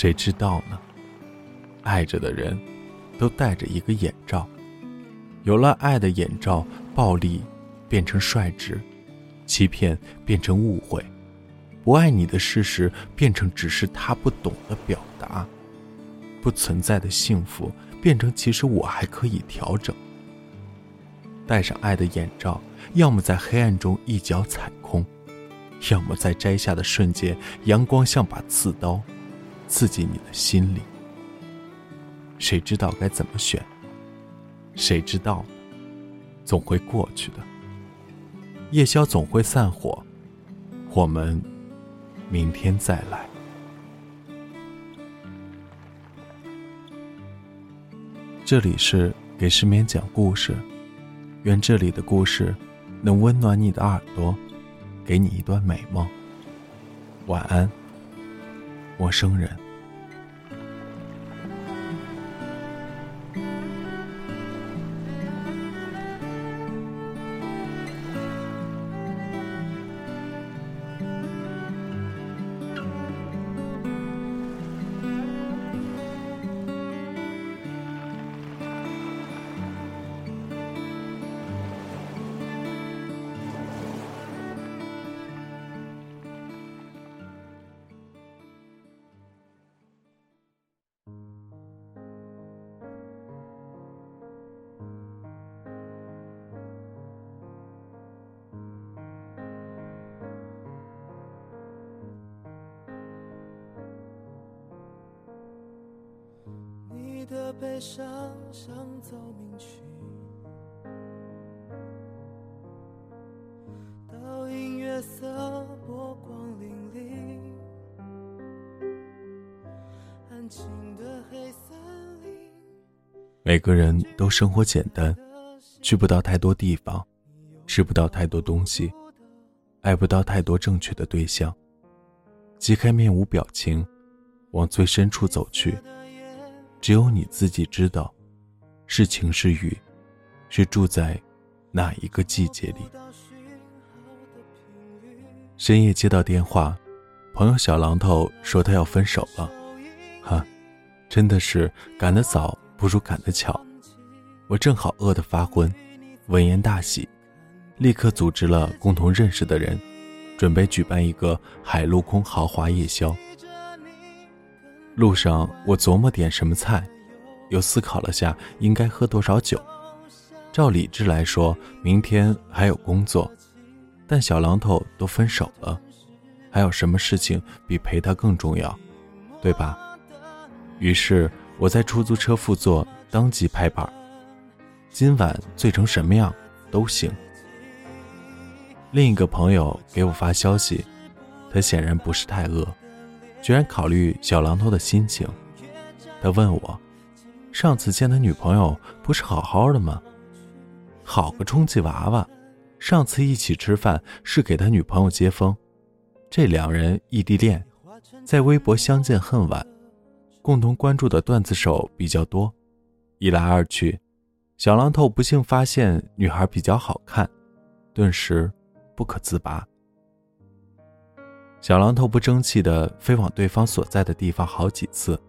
谁知道呢？爱着的人，都戴着一个眼罩。有了爱的眼罩，暴力变成率直，欺骗变成误会，不爱你的事实变成只是他不懂的表达，不存在的幸福变成其实我还可以调整。戴上爱的眼罩，要么在黑暗中一脚踩空，要么在摘下的瞬间，阳光像把刺刀，刺激你的心里。谁知道该怎么选？谁知道？总会过去的。夜宵总会散伙，我们明天再来。这里是给失眠讲故事。愿这里的故事能温暖你的耳朵，给你一段美梦。晚安，陌生人。的悲伤像奏鸣曲，倒映月色波光粼粼。安静的黑森林。每个人都生活简单，去不到太多地方，吃不到太多东西，爱不到太多正确的对象。揭开面无表情，往最深处走去。只有你自己知道，是晴是雨，是住在哪一个季节里。深夜接到电话，朋友小榔头说他要分手了，哈，真的是赶得早不如赶得巧。我正好饿得发昏，闻言大喜，立刻组织了共同认识的人，准备举办一个海陆空豪华夜宵。路上，我琢磨点什么菜，又思考了下应该喝多少酒。照理智来说，明天还有工作，但小榔头都分手了，还有什么事情比陪他更重要，对吧？于是我在出租车副座当即拍板：今晚醉成什么样都行。另一个朋友给我发消息，他显然不是太饿。居然考虑小榔头的心情，他问我：“上次见他女朋友不是好好的吗？好个充气娃娃！上次一起吃饭是给他女朋友接风。这两人异地恋，在微博相见恨晚，共同关注的段子手比较多。一来二去，小榔头不幸发现女孩比较好看，顿时不可自拔。”小榔头不争气地飞往对方所在的地方好几次，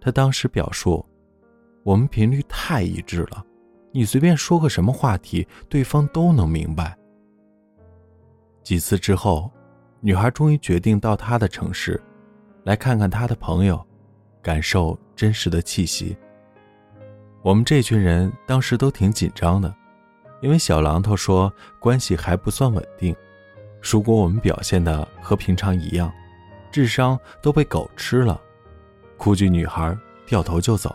他当时表述：“我们频率太一致了，你随便说个什么话题，对方都能明白。”几次之后，女孩终于决定到他的城市，来看看他的朋友，感受真实的气息。我们这群人当时都挺紧张的，因为小榔头说关系还不算稳定。如果我们表现的和平常一样，智商都被狗吃了，哭具女孩掉头就走。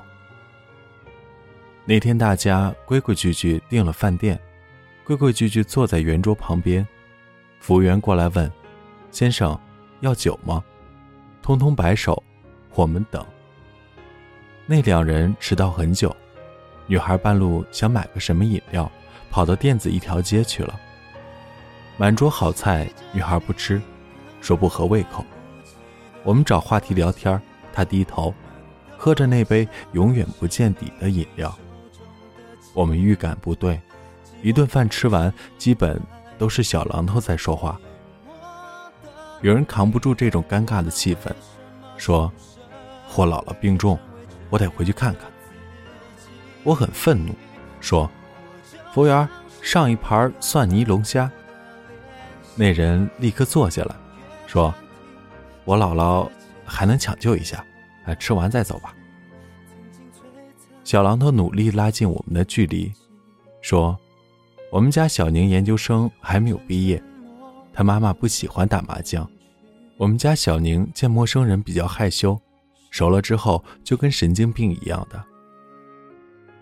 那天大家规规矩矩订了饭店，规规矩矩坐在圆桌旁边，服务员过来问：“先生，要酒吗？”通通摆手，我们等。那两人迟到很久，女孩半路想买个什么饮料，跑到店子一条街去了。满桌好菜，女孩不吃，说不合胃口。我们找话题聊天，她低头，喝着那杯永远不见底的饮料。我们预感不对，一顿饭吃完，基本都是小榔头在说话。有人扛不住这种尴尬的气氛，说：“或姥姥病重，我得回去看看。”我很愤怒，说：“服务员，上一盘蒜泥龙虾。”那人立刻坐下了，说：“我姥姥还能抢救一下，哎，吃完再走吧。”小榔头努力拉近我们的距离，说：“我们家小宁研究生还没有毕业，他妈妈不喜欢打麻将。我们家小宁见陌生人比较害羞，熟了之后就跟神经病一样的。”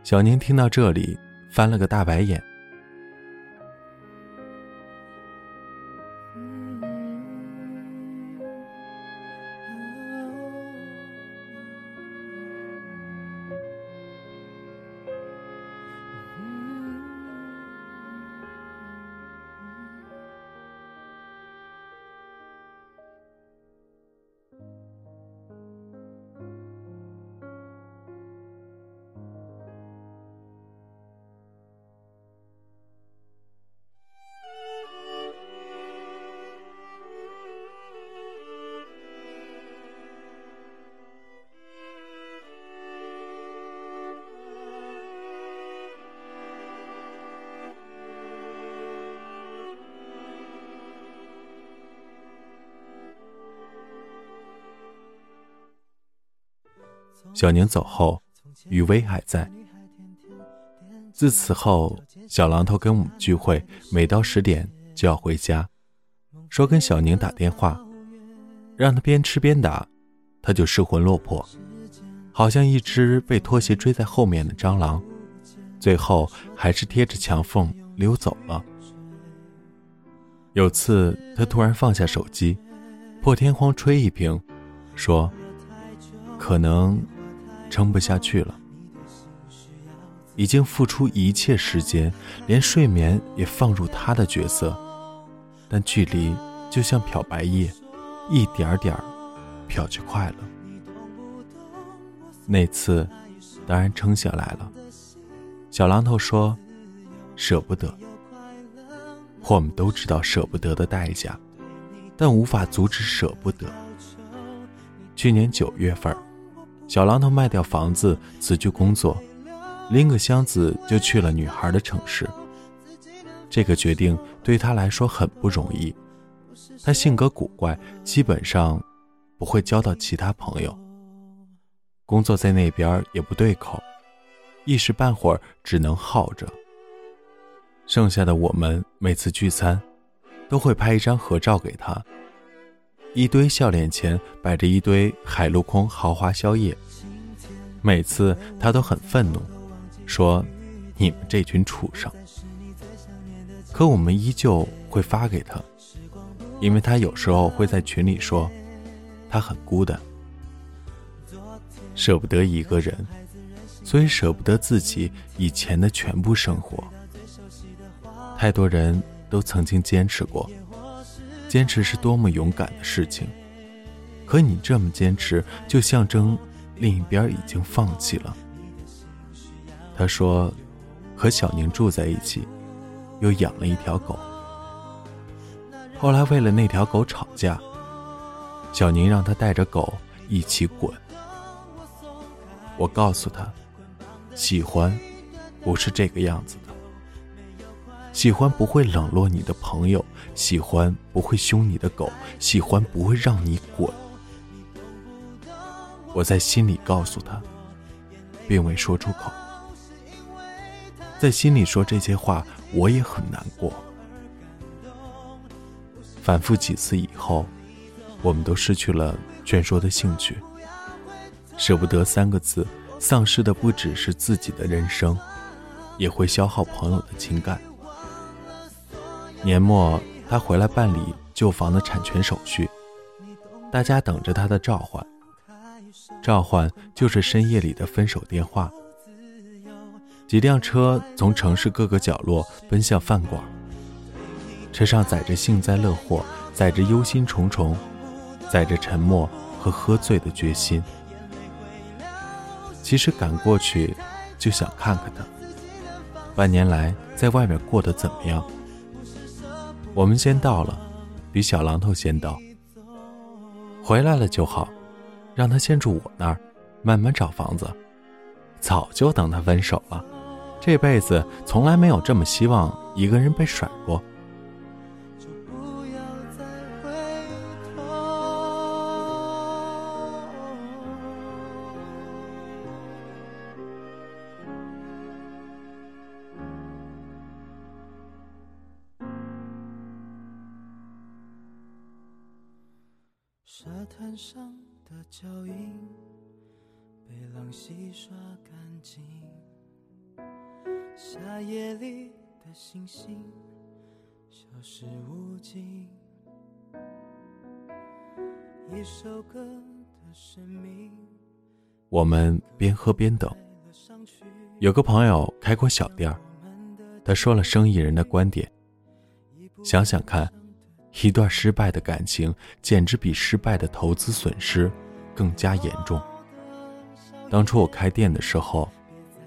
小宁听到这里，翻了个大白眼。小宁走后，余威还在。自此后，小榔头跟我们聚会，每到十点就要回家，说跟小宁打电话，让他边吃边打，他就失魂落魄，好像一只被拖鞋追在后面的蟑螂，最后还是贴着墙缝溜走了。有次，他突然放下手机，破天荒吹一瓶，说：“可能。”撑不下去了，已经付出一切时间，连睡眠也放入他的角色，但距离就像漂白液，一点点漂去快了。那次当然撑下来了。小榔头说：“舍不得。”我们都知道舍不得的代价，但无法阻止舍不得。去年九月份。小榔头卖掉房子，辞去工作，拎个箱子就去了女孩的城市。这个决定对他来说很不容易。他性格古怪，基本上不会交到其他朋友。工作在那边也不对口，一时半会儿只能耗着。剩下的我们每次聚餐，都会拍一张合照给他。一堆笑脸前摆着一堆海陆空豪华宵夜，每次他都很愤怒，说：“你们这群畜生。”可我们依旧会发给他，因为他有时候会在群里说，他很孤单，舍不得一个人，所以舍不得自己以前的全部生活。太多人都曾经坚持过。坚持是多么勇敢的事情，可你这么坚持，就象征另一边已经放弃了。他说，和小宁住在一起，又养了一条狗。后来为了那条狗吵架，小宁让他带着狗一起滚。我告诉他，喜欢不是这个样子的。喜欢不会冷落你的朋友，喜欢不会凶你的狗，喜欢不会让你滚。我在心里告诉他，并未说出口。在心里说这些话，我也很难过。反复几次以后，我们都失去了劝说的兴趣。舍不得三个字，丧失的不只是自己的人生，也会消耗朋友的情感。年末，他回来办理旧房的产权手续，大家等着他的召唤。召唤就是深夜里的分手电话。几辆车从城市各个角落奔向饭馆，车上载着幸灾乐祸，载着忧心忡忡，载着沉默和喝醉的决心。其实赶过去，就想看看他，半年来在外面过得怎么样。我们先到了，比小榔头先到。回来了就好，让他先住我那儿。慢慢找房子，早就等他分手了。这辈子从来没有这么希望一个人被甩过。沙滩上的脚印被浪洗刷干净，夏夜里的星星消失无尽，一首歌的生命。我们边喝边等，有个朋友开过小店儿，他说了生意人的观点，想想看。一段失败的感情，简直比失败的投资损失更加严重。当初我开店的时候，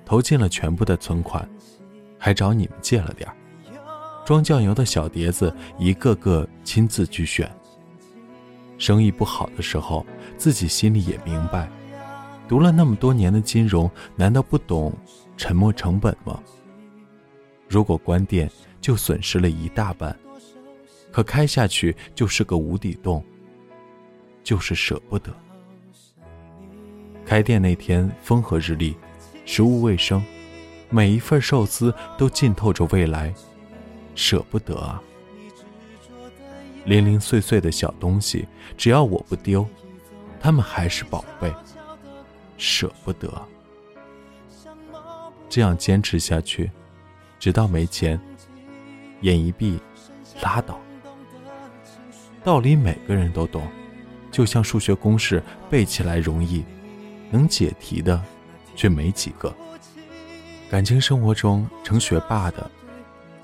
投进了全部的存款，还找你们借了点儿。装酱油的小碟子，一个个亲自去选。生意不好的时候，自己心里也明白。读了那么多年的金融，难道不懂沉没成本吗？如果关店，就损失了一大半。可开下去就是个无底洞，就是舍不得。开店那天风和日丽，食物卫生，每一份寿司都浸透着未来，舍不得啊！零零碎碎的小东西，只要我不丢，他们还是宝贝，舍不得。这样坚持下去，直到没钱，眼一闭，拉倒。道理每个人都懂，就像数学公式背起来容易，能解题的却没几个。感情生活中成学霸的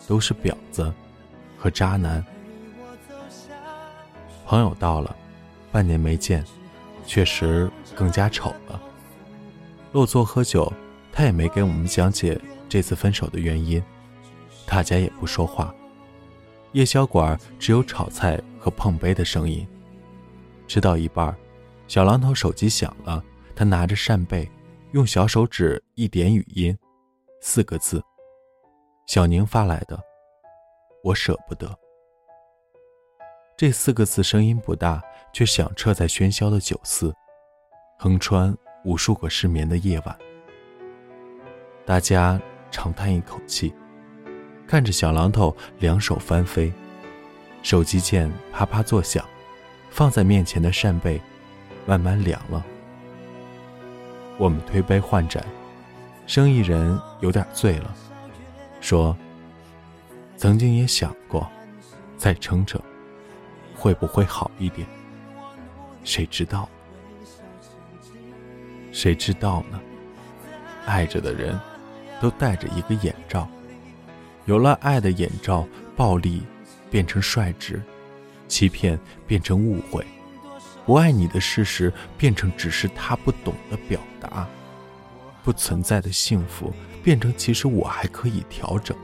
都是婊子和渣男。朋友到了，半年没见，确实更加丑了。落座喝酒，他也没给我们讲解这次分手的原因，大家也不说话。夜宵馆只有炒菜和碰杯的声音。吃到一半，小榔头手机响了，他拿着扇贝，用小手指一点语音，四个字：“小宁发来的，我舍不得。”这四个字声音不大，却响彻在喧嚣的酒肆，横穿无数个失眠的夜晚。大家长叹一口气。看着小榔头两手翻飞，手机键啪啪作响，放在面前的扇贝慢慢凉了。我们推杯换盏，生意人有点醉了，说：“曾经也想过，再撑撑，会不会好一点？谁知道？谁知道呢？爱着的人，都戴着一个眼罩。”有了爱的眼罩，暴力变成率直，欺骗变成误会，不爱你的事实变成只是他不懂的表达，不存在的幸福变成其实我还可以调整。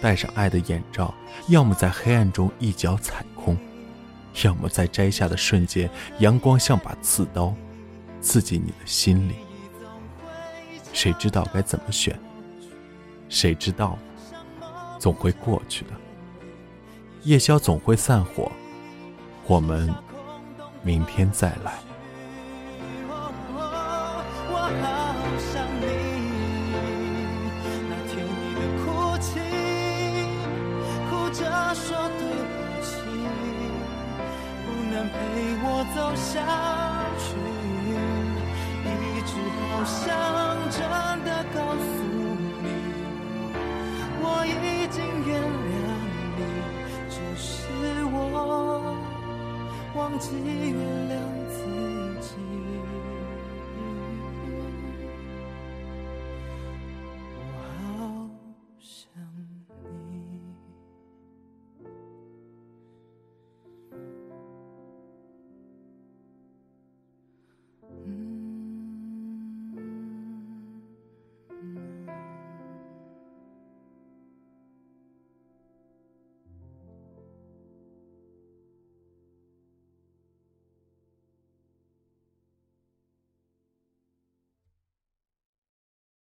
戴上爱的眼罩，要么在黑暗中一脚踩空，要么在摘下的瞬间，阳光像把刺刀，刺进你的心里。谁知道该怎么选？谁知道，总会过去的。夜宵总会散伙，我们明天再来。陪我走下去，一直好想忘记原谅。